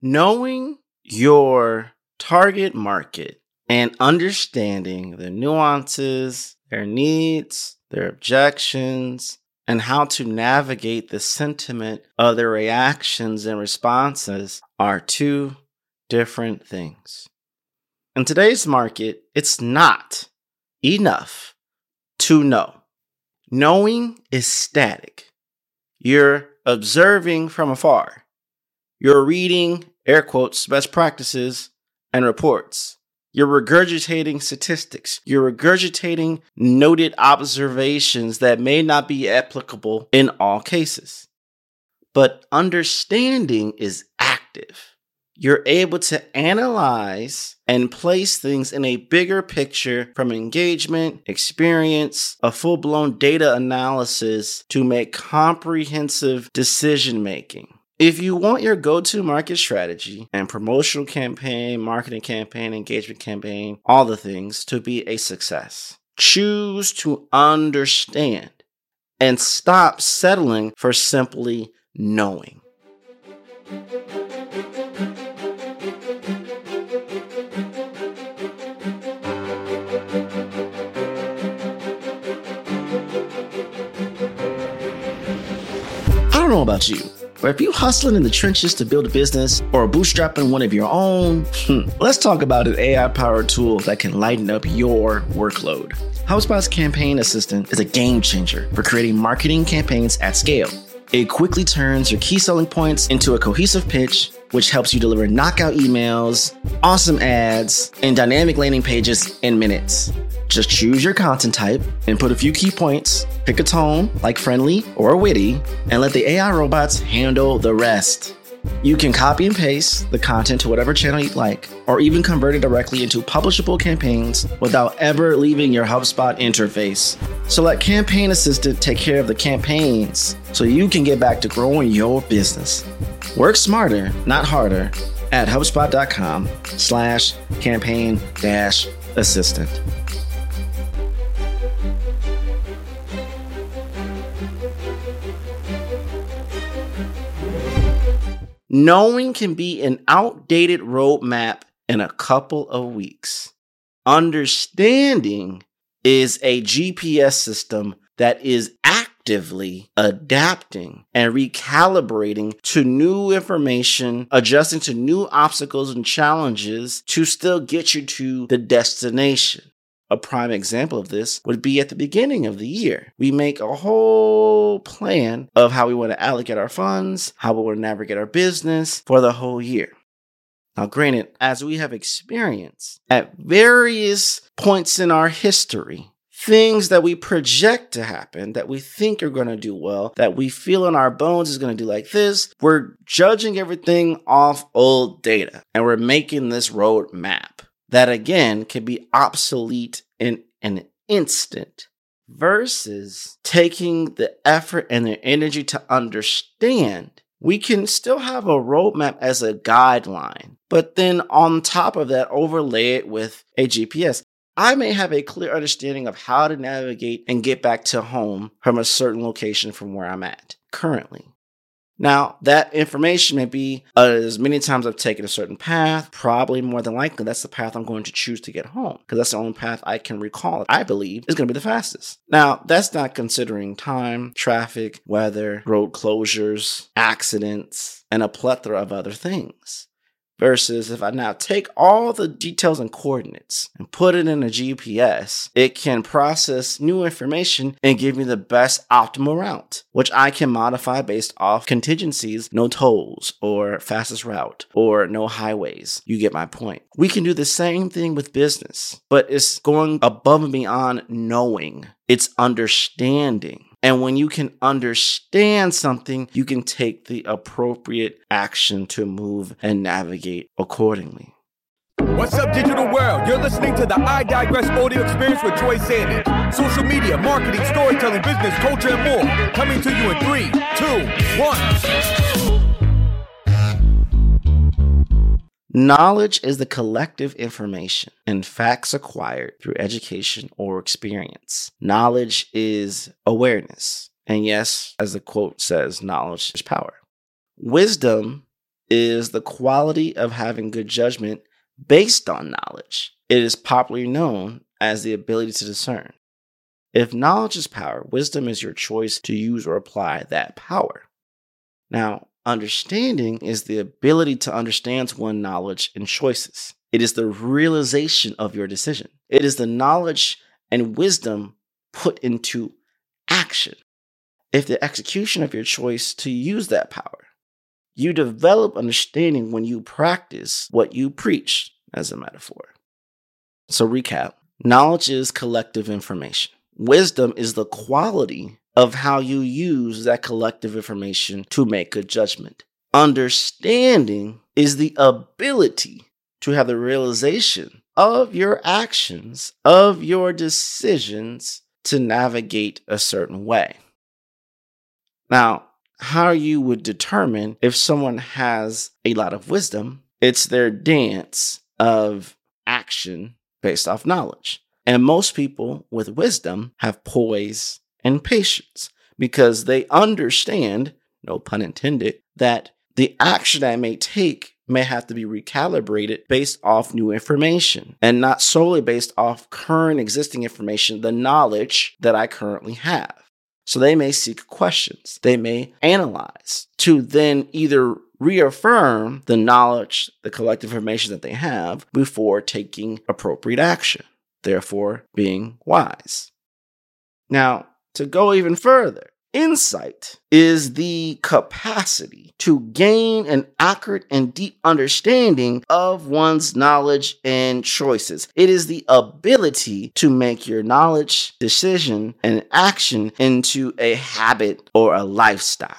Knowing your target market and understanding the nuances, their needs, their objections, and how to navigate the sentiment of their reactions and responses are two different things. In today's market, it's not enough to know. Knowing is static. You're observing from afar. You're reading, air quotes, best practices and reports. You're regurgitating statistics. You're regurgitating noted observations that may not be applicable in all cases. But understanding is active. You're able to analyze and place things in a bigger picture from engagement, experience, a full blown data analysis to make comprehensive decision making. If you want your go to market strategy and promotional campaign, marketing campaign, engagement campaign, all the things to be a success, choose to understand and stop settling for simply knowing. I don't know about you or if you're hustling in the trenches to build a business or bootstrapping one of your own, hmm, let's talk about an AI powered tool that can lighten up your workload. HubSpot's Campaign Assistant is a game changer for creating marketing campaigns at scale. It quickly turns your key selling points into a cohesive pitch, which helps you deliver knockout emails, awesome ads, and dynamic landing pages in minutes. Just choose your content type and put a few key points, pick a tone like friendly or witty, and let the AI robots handle the rest. You can copy and paste the content to whatever channel you'd like, or even convert it directly into publishable campaigns without ever leaving your HubSpot interface. So let Campaign Assistant take care of the campaigns so you can get back to growing your business. Work smarter, not harder at HubSpot.com slash campaign dash assistant. Knowing can be an outdated roadmap in a couple of weeks. Understanding is a GPS system that is adapting and recalibrating to new information, adjusting to new obstacles and challenges to still get you to the destination. A prime example of this would be at the beginning of the year. We make a whole plan of how we want to allocate our funds, how we want to navigate our business for the whole year. Now, granted, as we have experienced at various points in our history, things that we project to happen, that we think are going to do well, that we feel in our bones is going to do like this, we're judging everything off old data and we're making this road map that again can be obsolete in an instant versus taking the effort and the energy to understand. We can still have a roadmap as a guideline, but then on top of that, overlay it with a GPS. I may have a clear understanding of how to navigate and get back to home from a certain location from where I'm at currently. Now, that information may be uh, as many times I've taken a certain path, probably more than likely that's the path I'm going to choose to get home because that's the only path I can recall, I believe, is going to be the fastest. Now, that's not considering time, traffic, weather, road closures, accidents, and a plethora of other things. Versus if I now take all the details and coordinates and put it in a GPS, it can process new information and give me the best optimal route, which I can modify based off contingencies, no tolls or fastest route or no highways. You get my point. We can do the same thing with business, but it's going above and beyond knowing. It's understanding. And when you can understand something, you can take the appropriate action to move and navigate accordingly. What's up, digital world? You're listening to the I Digress audio experience with Troy Sandidge. Social media, marketing, storytelling, business, culture, and more. Coming to you in three, two, one. Knowledge is the collective information and facts acquired through education or experience. Knowledge is awareness. And yes, as the quote says, knowledge is power. Wisdom is the quality of having good judgment based on knowledge. It is popularly known as the ability to discern. If knowledge is power, wisdom is your choice to use or apply that power. Now, understanding is the ability to understand one's knowledge and choices. It is the realization of your decision. It is the knowledge and wisdom put into action. If the execution of your choice to use that power, you develop understanding when you practice what you preach, as a metaphor. So, recap knowledge is collective information, wisdom is the quality of how you use that collective information to make a judgment. Understanding is the ability to have the realization of your actions, of your decisions to navigate a certain way. Now, how you would determine if someone has a lot of wisdom, it's their dance of action based off knowledge. And most people with wisdom have poise and patience because they understand, no pun intended, that the action I may take may have to be recalibrated based off new information and not solely based off current existing information, the knowledge that I currently have. So they may seek questions, they may analyze to then either reaffirm the knowledge, the collective information that they have before taking appropriate action, therefore being wise. Now, to go even further, Insight is the capacity to gain an accurate and deep understanding of one's knowledge and choices. It is the ability to make your knowledge, decision, and action into a habit or a lifestyle.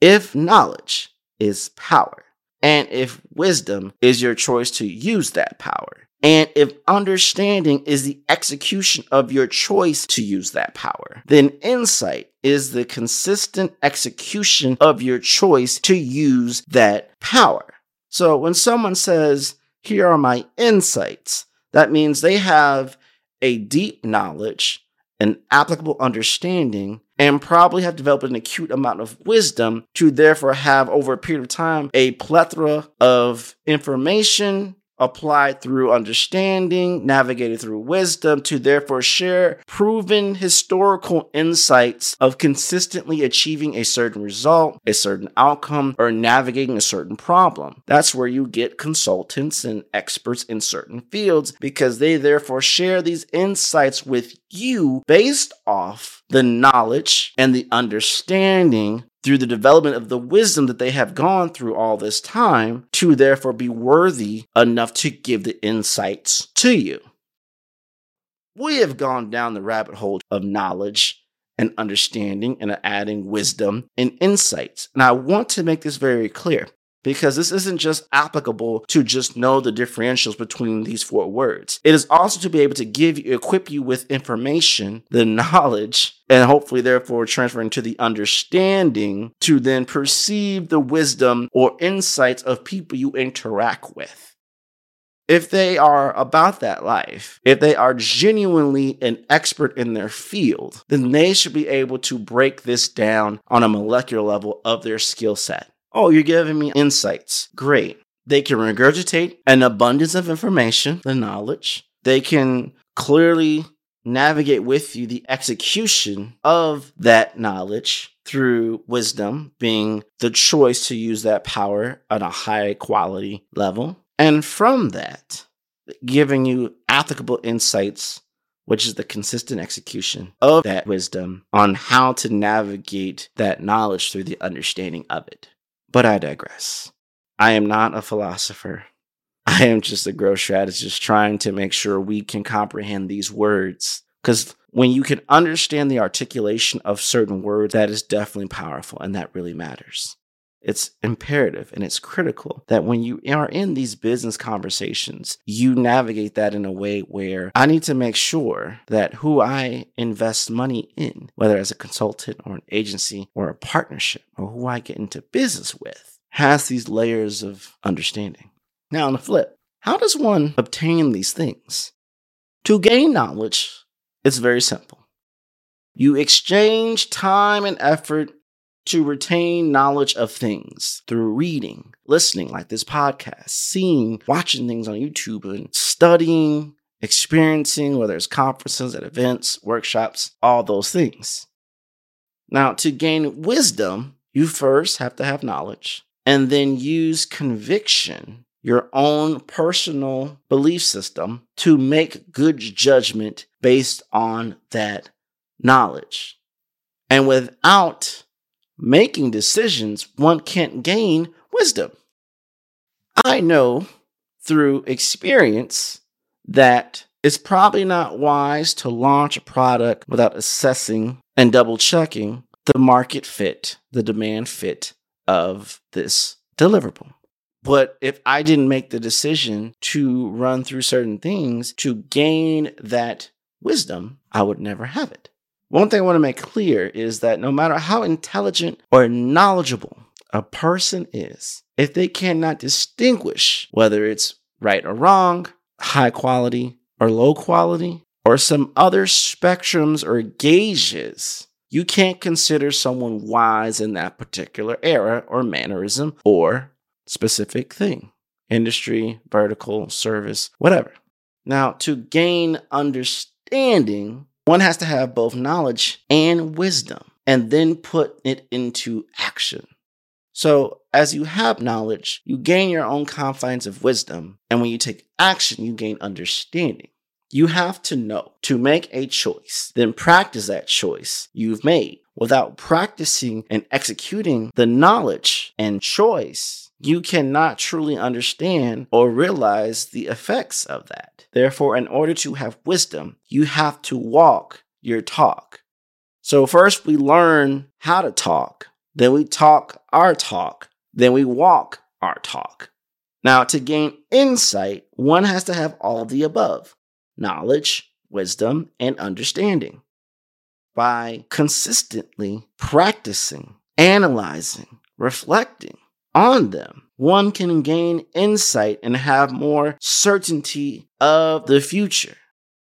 If knowledge is power, and if wisdom is your choice to use that power, and if understanding is the execution of your choice to use that power, then insight is the consistent execution of your choice to use that power. So when someone says, Here are my insights, that means they have a deep knowledge, an applicable understanding, and probably have developed an acute amount of wisdom to therefore have over a period of time a plethora of information applied through understanding, navigated through wisdom, to therefore share proven historical insights of consistently achieving a certain result, a certain outcome, or navigating a certain problem. That's where you get consultants and experts in certain fields because they therefore share these insights with you based off the knowledge and the understanding through the development of the wisdom that they have gone through all this time to therefore be worthy enough to give the insights to you. We have gone down the rabbit hole of knowledge and understanding and adding wisdom and insights. And I want to make this very clear because this isn't just applicable to just know the differentials between these four words. It is also to be able to give you, equip you with information, the knowledge, and hopefully, therefore, transfer into the understanding to then perceive the wisdom or insights of people you interact with. If they are about that life, if they are genuinely an expert in their field, then they should be able to break this down on a molecular level of their skill set. Oh, you're giving me insights. Great. They can regurgitate an abundance of information, the knowledge. They can clearly navigate with you the execution of that knowledge through wisdom being the choice to use that power on a high quality level. And from that, giving you applicable insights, which is the consistent execution of that wisdom on how to navigate that knowledge through the understanding of it. But I digress. I am not a philosopher. I am just a growth strategist trying to make sure we can comprehend these words. Because when you can understand the articulation of certain words, that is definitely powerful and that really matters. It's imperative and it's critical that when you are in these business conversations, you navigate that in a way where I need to make sure that who I invest money in, whether as a consultant or an agency or a partnership or who I get into business with, has these layers of understanding. Now, on the flip, how does one obtain these things? To gain knowledge, it's very simple. You exchange time and effort to retain knowledge of things through reading, listening, like this podcast, seeing, watching things on YouTube, and studying, experiencing, whether it's conferences at events, workshops, all those things. Now, to gain wisdom, you first have to have knowledge and then use conviction, your own personal belief system, to make good judgment based on that knowledge. And without making decisions, one can't gain wisdom. I know through experience that it's probably not wise to launch a product without assessing and double checking the market fit, the demand fit of this deliverable. But if I didn't make the decision to run through certain things to gain that wisdom, I would never have it. One thing I want to make clear is that no matter how intelligent or knowledgeable a person is, if they cannot distinguish whether it's right or wrong, high quality or low quality, or some other spectrums or gauges, you can't consider someone wise in that particular era or mannerism or specific thing industry, vertical, service, whatever. Now, to gain understanding, one has to have both knowledge and wisdom and then put it into action. So, as you have knowledge, you gain your own confines of wisdom. And when you take action, you gain understanding. You have to know to make a choice, then practice that choice you've made. Without practicing and executing the knowledge and choice, you cannot truly understand or realize the effects of that. Therefore, in order to have wisdom, you have to walk your talk. So, first we learn how to talk, then we talk our talk, then we walk our talk. Now, to gain insight, one has to have all the above knowledge, wisdom, and understanding. By consistently practicing, analyzing, reflecting, on them, one can gain insight and have more certainty of the future.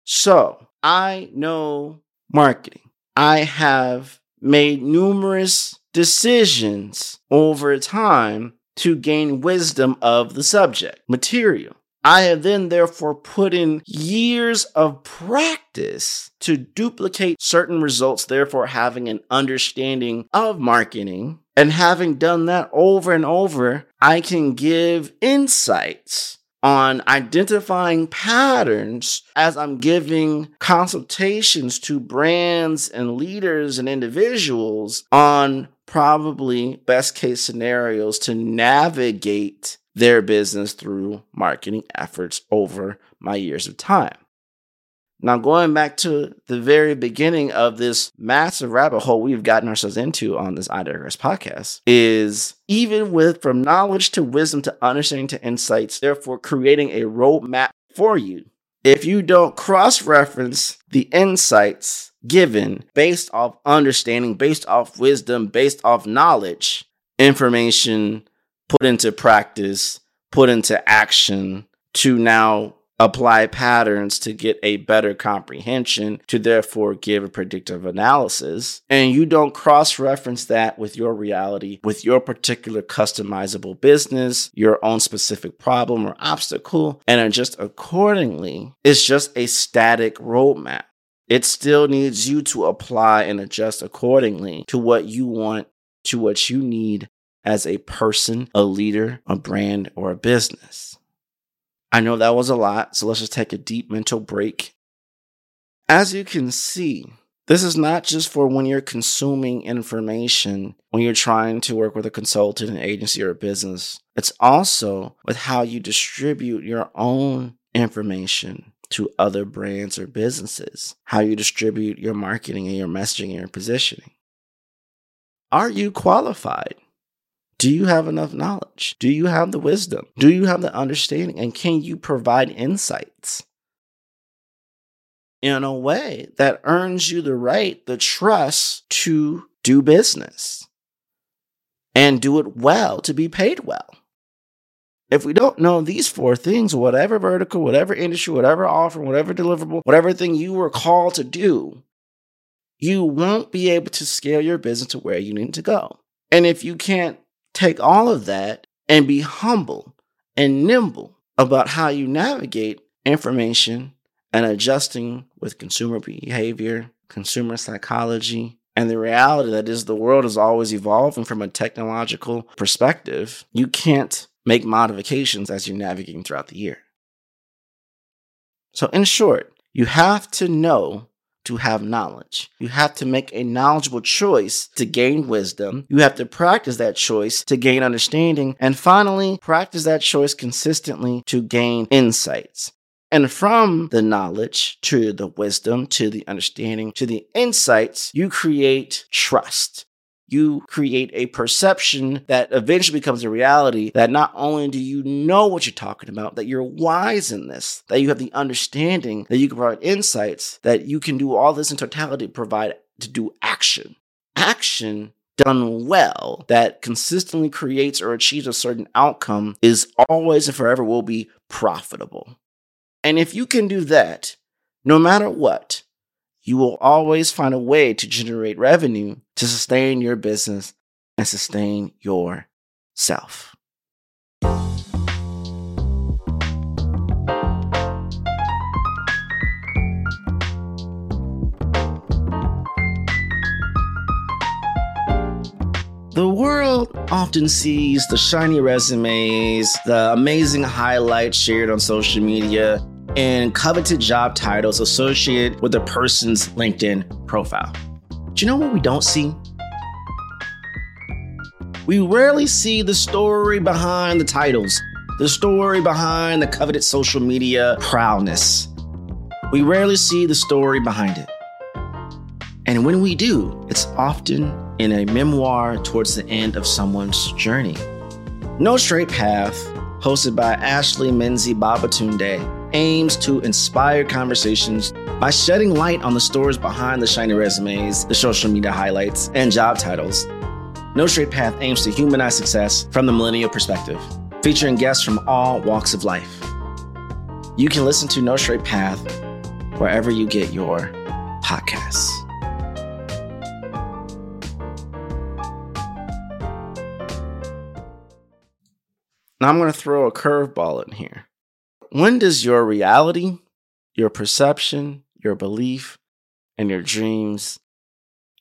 So, I know marketing. I have made numerous decisions over time to gain wisdom of the subject material. I have then therefore put in years of practice to duplicate certain results, therefore having an understanding of marketing. And having done that over and over, I can give insights on identifying patterns as I'm giving consultations to brands and leaders and individuals on probably best case scenarios to navigate their business through marketing efforts over my years of time. Now, going back to the very beginning of this massive rabbit hole we've gotten ourselves into on this I Digress podcast, is even with from knowledge to wisdom to understanding to insights, therefore creating a roadmap for you. If you don't cross reference the insights given based off understanding, based off wisdom, based off knowledge, information put into practice, put into action to now apply patterns to get a better comprehension to therefore give a predictive analysis. And you don't cross reference that with your reality, with your particular customizable business, your own specific problem or obstacle, and adjust accordingly. It's just a static roadmap. It still needs you to apply and adjust accordingly to what you want, to what you need as a person, a leader, a brand, or a business. I know that was a lot, so let's just take a deep mental break. As you can see, this is not just for when you're consuming information, when you're trying to work with a consultant, an agency, or a business. It's also with how you distribute your own information to other brands or businesses, how you distribute your marketing and your messaging and your positioning. Are you qualified? Do you have enough knowledge? Do you have the wisdom? Do you have the understanding? And can you provide insights in a way that earns you the right, the trust to do business and do it well, to be paid well? If we don't know these four things, whatever vertical, whatever industry, whatever offer, whatever deliverable, whatever thing you were called to do, you won't be able to scale your business to where you need to go. And if you can't take all of that and be humble and nimble about how you navigate information and adjusting with consumer behavior, consumer psychology, and the reality that is the world is always evolving from a technological perspective, you can't make modifications as you're navigating throughout the year. So, in short, you have to know to have knowledge. You have to make a knowledgeable choice to gain wisdom. You have to practice that choice to gain understanding. And finally, practice that choice consistently to gain insights. And from the knowledge to the wisdom to the understanding to the insights, you create trust you create a perception that eventually becomes a reality that not only do you know what you're talking about, that you're wise in this, that you have the understanding, that you can provide insights, that you can do all this in totality to provide to do action. Action done well that consistently creates or achieves a certain outcome is always and forever will be profitable. And if you can do that, no matter what, you will always find a way to generate revenue to sustain your business and sustain yourself. The world often sees the shiny resumes, the amazing highlights shared on social media, and coveted job titles associated with a person's LinkedIn profile. Do you know what we don't see? We rarely see the story behind the titles, the story behind the coveted social media proudness. We rarely see the story behind it. And when we do, it's often in a memoir towards the end of someone's journey. No Straight Path, hosted by Ashley Menzi Babatunde, aims to inspire conversations by shedding light on the stories behind the shiny resumes, the social media highlights, and job titles. No Straight Path aims to humanize success from the millennial perspective, featuring guests from all walks of life. You can listen to No Straight Path wherever you get your podcasts. Now I'm going to throw a curveball in here. When does your reality, your perception, your belief, and your dreams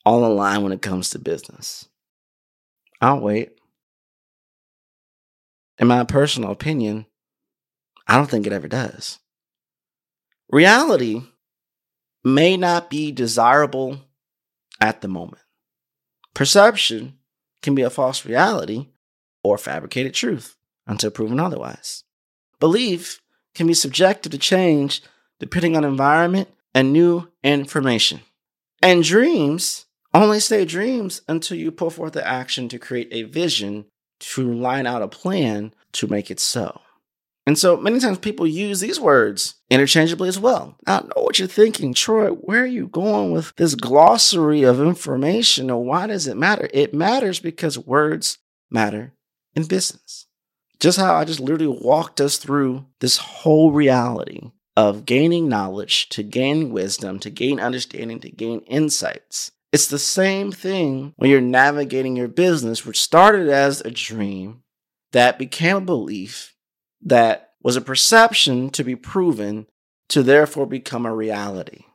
all align when it comes to business? I'll wait. In my personal opinion, I don't think it ever does. Reality may not be desirable at the moment. Perception can be a false reality or fabricated truth until proven otherwise. Belief can be subjected to change depending on environment and new information. And dreams only stay dreams until you put forth the action to create a vision to line out a plan to make it so. And so many times people use these words interchangeably as well. I know what you're thinking, Troy. Where are you going with this glossary of information? Or why does it matter? It matters because words matter in business. Just how I just literally walked us through this whole reality of gaining knowledge, to gain wisdom, to gain understanding, to gain insights. It's the same thing when you're navigating your business, which started as a dream that became a belief that was a perception to be proven to therefore become a reality.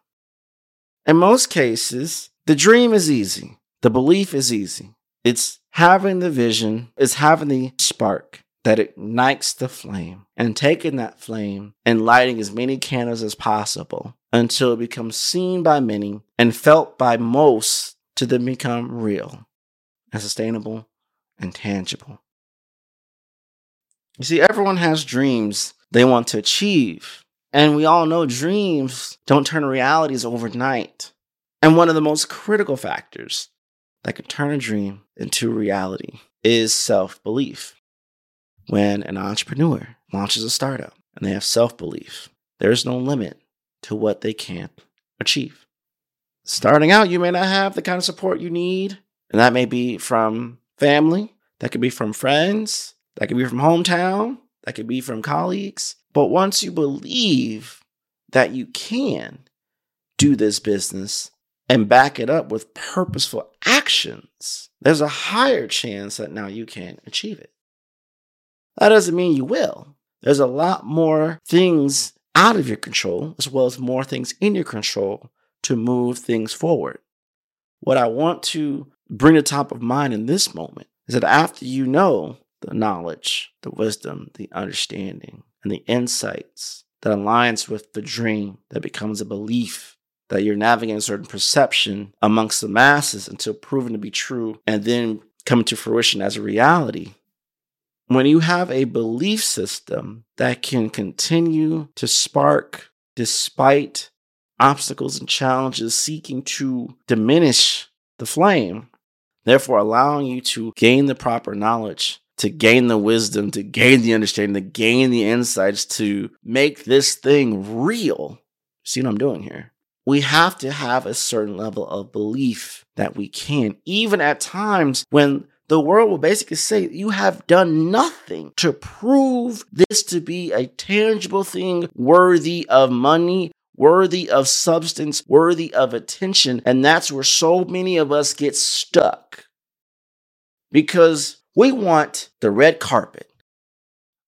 In most cases, the dream is easy, the belief is easy. It's having the vision, it's having the spark that ignites the flame and taking that flame and lighting as many candles as possible until it becomes seen by many and felt by most to then become real and sustainable and tangible. You see, everyone has dreams they want to achieve. And we all know dreams don't turn realities overnight. And one of the most critical factors that can turn a dream into reality is self belief when an entrepreneur launches a startup and they have self belief, there's no limit to what they can achieve. Starting out, you may not have the kind of support you need, and that may be from family, that could be from friends, that could be from hometown, that could be from colleagues. But once you believe that you can do this business and back it up with purposeful actions, there's a higher chance that now you can achieve it. That doesn't mean you will. There's a lot more things out of your control, as well as more things in your control to move things forward. What I want to bring to top of mind in this moment is that after you know the knowledge, the wisdom, the understanding, and the insights that aligns with the dream that becomes a belief that you're navigating a certain perception amongst the masses until proven to be true and then coming to fruition as a reality. When you have a belief system that can continue to spark despite obstacles and challenges seeking to diminish the flame, therefore allowing you to gain the proper knowledge, to gain the wisdom, to gain the understanding, to gain the insights, to make this thing real. See what I'm doing here? We have to have a certain level of belief that we can, even at times when the world will basically say you have done nothing to prove this to be a tangible thing worthy of money, worthy of substance, worthy of attention. And that's where so many of us get stuck because we want the red carpet.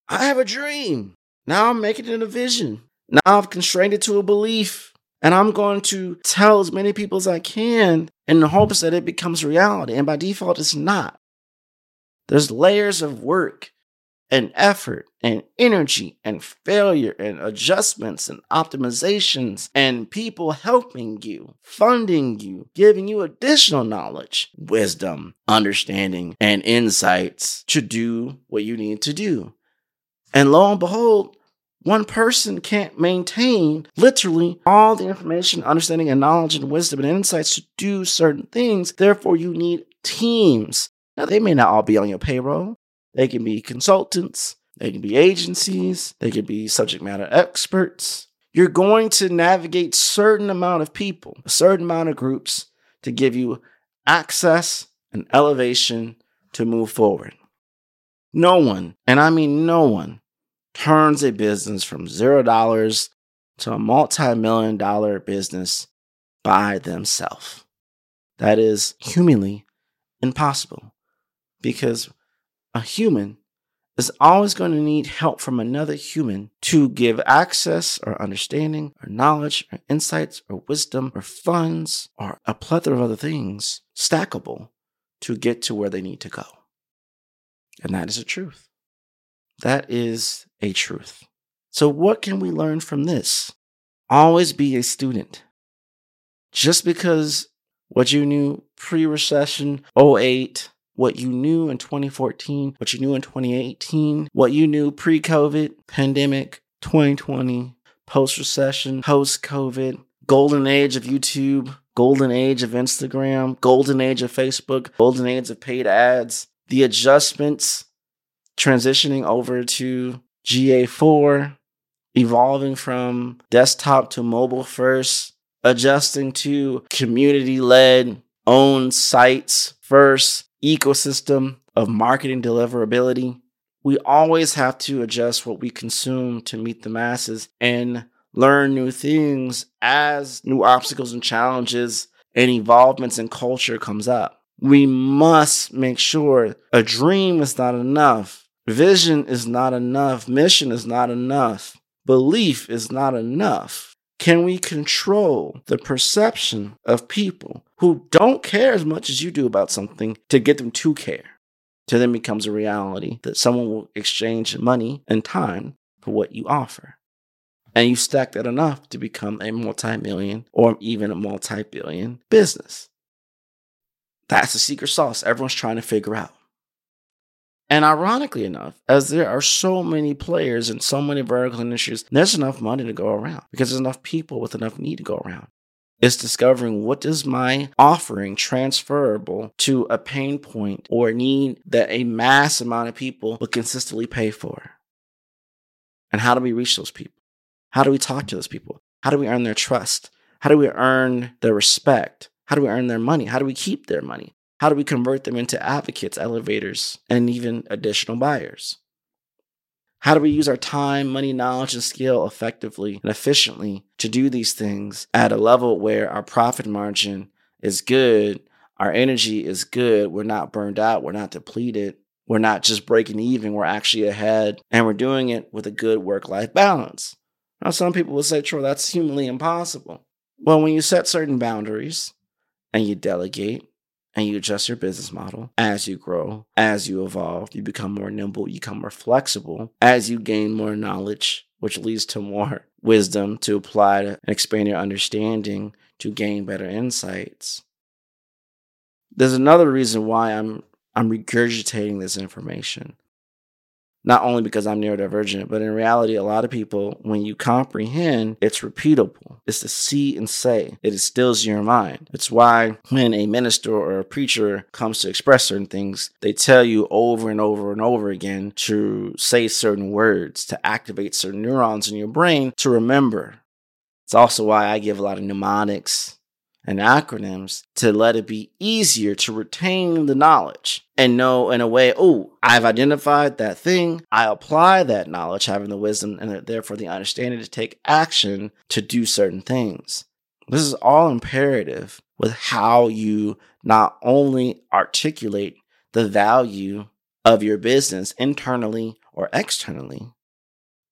I have a dream. Now I'm making it a vision. Now I've constrained it to a belief. And I'm going to tell as many people as I can in the hopes that it becomes reality. And by default, it's not. There's layers of work and effort and energy and failure and adjustments and optimizations and people helping you, funding you, giving you additional knowledge, wisdom, understanding, and insights to do what you need to do. And lo and behold, one person can't maintain literally all the information, understanding, and knowledge and wisdom and insights to do certain things. Therefore, you need teams. Now, they may not all be on your payroll. They can be consultants, they can be agencies, they can be subject matter experts. You're going to navigate certain amount of people, a certain amount of groups to give you access and elevation to move forward. No one, and I mean no one, turns a business from zero dollars to a multi million dollar business by themselves. That is humanly impossible because a human is always going to need help from another human to give access or understanding or knowledge or insights or wisdom or funds or a plethora of other things stackable to get to where they need to go. And that is a truth. That is a truth. So, what can we learn from this? Always be a student. Just because what you knew pre recession, 08, what you knew in 2014, what you knew in 2018, what you knew pre COVID, pandemic, 2020, post recession, post COVID, golden age of YouTube, golden age of Instagram, golden age of Facebook, golden age of paid ads, the adjustments transitioning over to GA4, evolving from desktop to mobile first, adjusting to community led owned sites first, ecosystem of marketing deliverability. We always have to adjust what we consume to meet the masses and learn new things as new obstacles and challenges and evolvements in culture comes up. We must make sure a dream is not enough. Vision is not enough. Mission is not enough. Belief is not enough can we control the perception of people who don't care as much as you do about something to get them to care? To then becomes a reality that someone will exchange money and time for what you offer. And you stack that enough to become a multi million or even a multi billion business. That's the secret sauce everyone's trying to figure out. And ironically enough, as there are so many players in so many vertical industries, there's enough money to go around because there's enough people with enough need to go around. It's discovering what is my offering transferable to a pain point or need that a mass amount of people will consistently pay for. And how do we reach those people? How do we talk to those people? How do we earn their trust? How do we earn their respect? How do we earn their money? How do we keep their money? How do we convert them into advocates, elevators, and even additional buyers? How do we use our time, money, knowledge, and skill effectively and efficiently to do these things at a level where our profit margin is good. Our energy is good. We're not burned out. We're not depleted. We're not just breaking even. We're actually ahead and we're doing it with a good work life balance. Now, some people will say, Troy, that's humanly impossible. Well, when you set certain boundaries and you delegate and you adjust your business model. As you grow, as you evolve, you become more nimble, you become more flexible, as you gain more knowledge, which leads to more wisdom to apply and expand your understanding to gain better insights. There's another reason why I'm I'm regurgitating this information not only because I'm neurodivergent, but in reality, a lot of people, when you comprehend, it's repeatable. It's to see and say. It instills your mind. It's why when a minister or a preacher comes to express certain things, they tell you over and over and over again to say certain words, to activate certain neurons in your brain to remember. It's also why I give a lot of mnemonics and acronyms to let it be easier to retain the knowledge and know in a way, oh, I've identified that thing. I apply that knowledge, having the wisdom and uh, therefore the understanding to take action to do certain things. This is all imperative with how you not only articulate the value of your business internally or externally,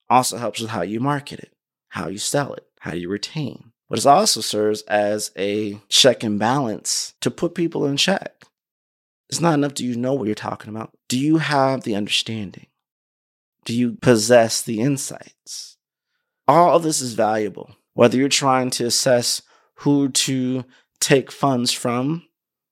also helps with how you market it, how you sell it, how you retain but it also serves as a check and balance to put people in check. It's not enough do you know what you're talking about? Do you have the understanding? Do you possess the insights? All of this is valuable. Whether you're trying to assess who to take funds from,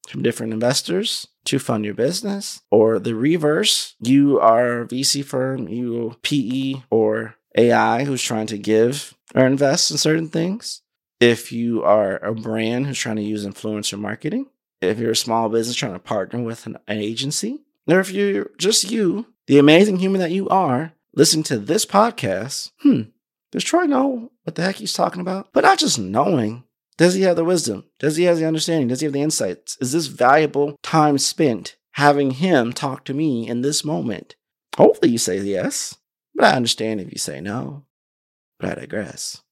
from different investors to fund your business, or the reverse, you are a VC firm, you PE or AI who's trying to give or invest in certain things if you are a brand who's trying to use influencer marketing, if you're a small business trying to partner with an agency, or if you're just you, the amazing human that you are, listening to this podcast, hmm, does Troy know what the heck he's talking about? But not just knowing. Does he have the wisdom? Does he have the understanding? Does he have the insights? Is this valuable time spent having him talk to me in this moment? Hopefully you say yes, but I understand if you say no. But I digress.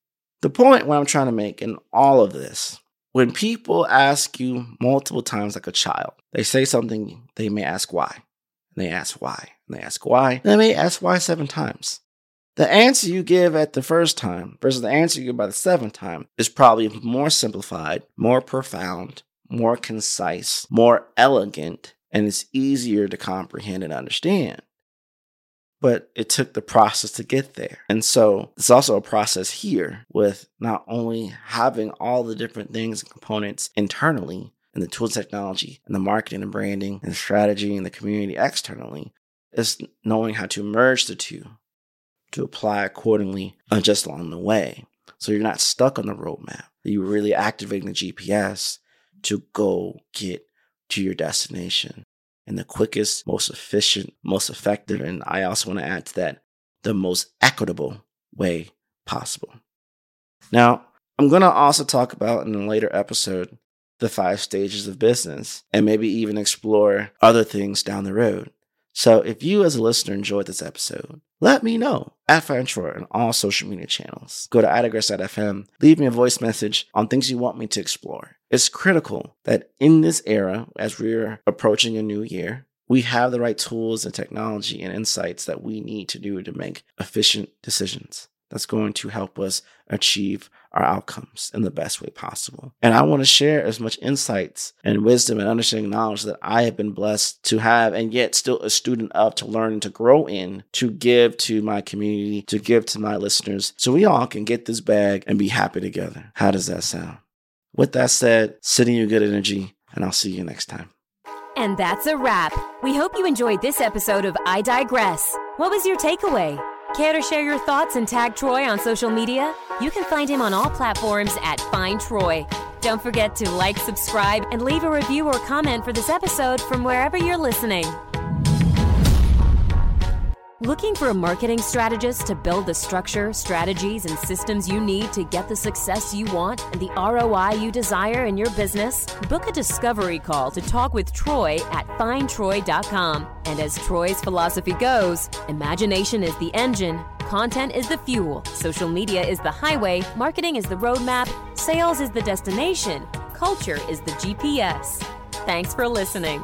The point what I'm trying to make in all of this, when people ask you multiple times like a child, they say something, they may ask why. And they ask why. And they ask why. they may ask why seven times. The answer you give at the first time versus the answer you give by the seventh time is probably more simplified, more profound, more concise, more elegant, and it's easier to comprehend and understand but it took the process to get there. And so it's also a process here with not only having all the different things and components internally and the tools technology and the marketing and branding and strategy and the community externally, it's knowing how to merge the two to apply accordingly uh, just along the way. So you're not stuck on the roadmap. You're really activating the GPS to go get to your destination in the quickest, most efficient, most effective, and I also want to add to that, the most equitable way possible. Now, I'm going to also talk about in a later episode the five stages of business and maybe even explore other things down the road. So if you as a listener enjoyed this episode, let me know at Find Troy on all social media channels. Go to idigress.fm, leave me a voice message on things you want me to explore. It's critical that in this era, as we're approaching a new year, we have the right tools and technology and insights that we need to do to make efficient decisions that's going to help us achieve our outcomes in the best way possible. And I want to share as much insights and wisdom and understanding knowledge that I have been blessed to have and yet still a student of to learn and to grow in, to give to my community, to give to my listeners, so we all can get this bag and be happy together. How does that sound? With that said, sending you good energy, and I'll see you next time. And that's a wrap. We hope you enjoyed this episode of I Digress. What was your takeaway? Care to share your thoughts and tag Troy on social media? You can find him on all platforms at Find Troy. Don't forget to like, subscribe, and leave a review or comment for this episode from wherever you're listening. Looking for a marketing strategist to build the structure, strategies, and systems you need to get the success you want and the ROI you desire in your business? Book a discovery call to talk with Troy at findtroy.com. And as Troy's philosophy goes, imagination is the engine, content is the fuel, social media is the highway, marketing is the roadmap, sales is the destination culture is the GPS. Thanks for listening.